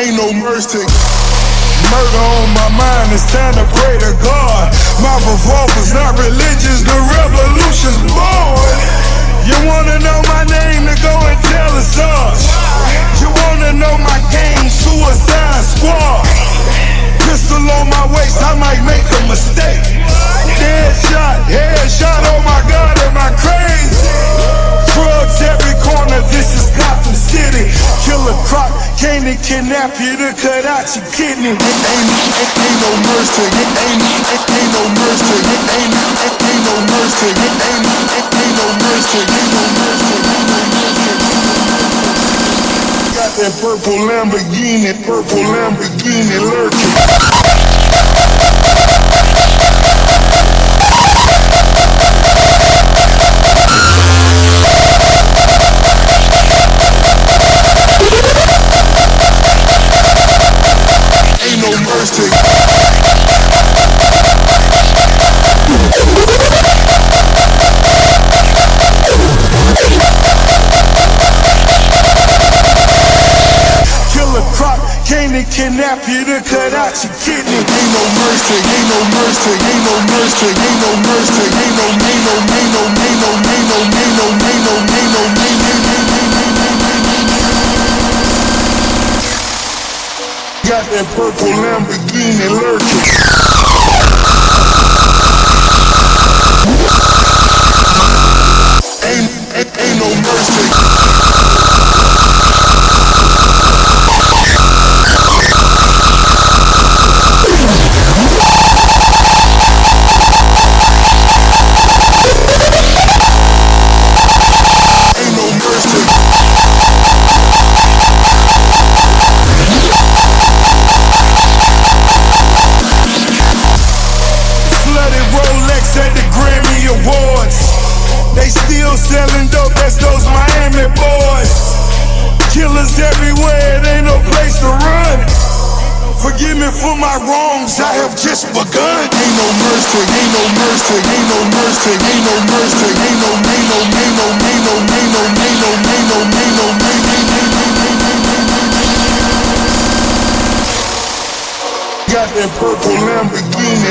ain't no mercy. Murder on my mind, it's time to pray to God. My revolver's not religious, the revolution's born. You wanna know my name, to go came to kidnap you to cut out your kidney. It ain't, it ain't no mercy, it ain't, it ain't no mercy, it ain't, it ain't no mercy, it ain't, it ain't no mercy, it ain't no mercy. Got that purple Lamborghini, purple Lamborghini lurking. Came to kidnap you to cut out your kidney. Ain't no mercy, ain't no mercy, ain't no mercy, ain't no mercy, ain't no, ain't no, ain't no, ain't no, ain't no, ain't no, ain't no, ain't no, ain't no. Got that purple Lamborghini lurking. Awards. They still selling dope, that's those Miami boys. Killers everywhere, it ain't no place to run. Forgive me for my wrongs, I have just begun. Ain't no mercy, ain't no mercy, ain't no mercy, ain't no mercy, ain't no, ain't no, ain't no, ain't no, ain't no, ain't no, ain't no, ain't no, ain't no, Got that purple Lamborghini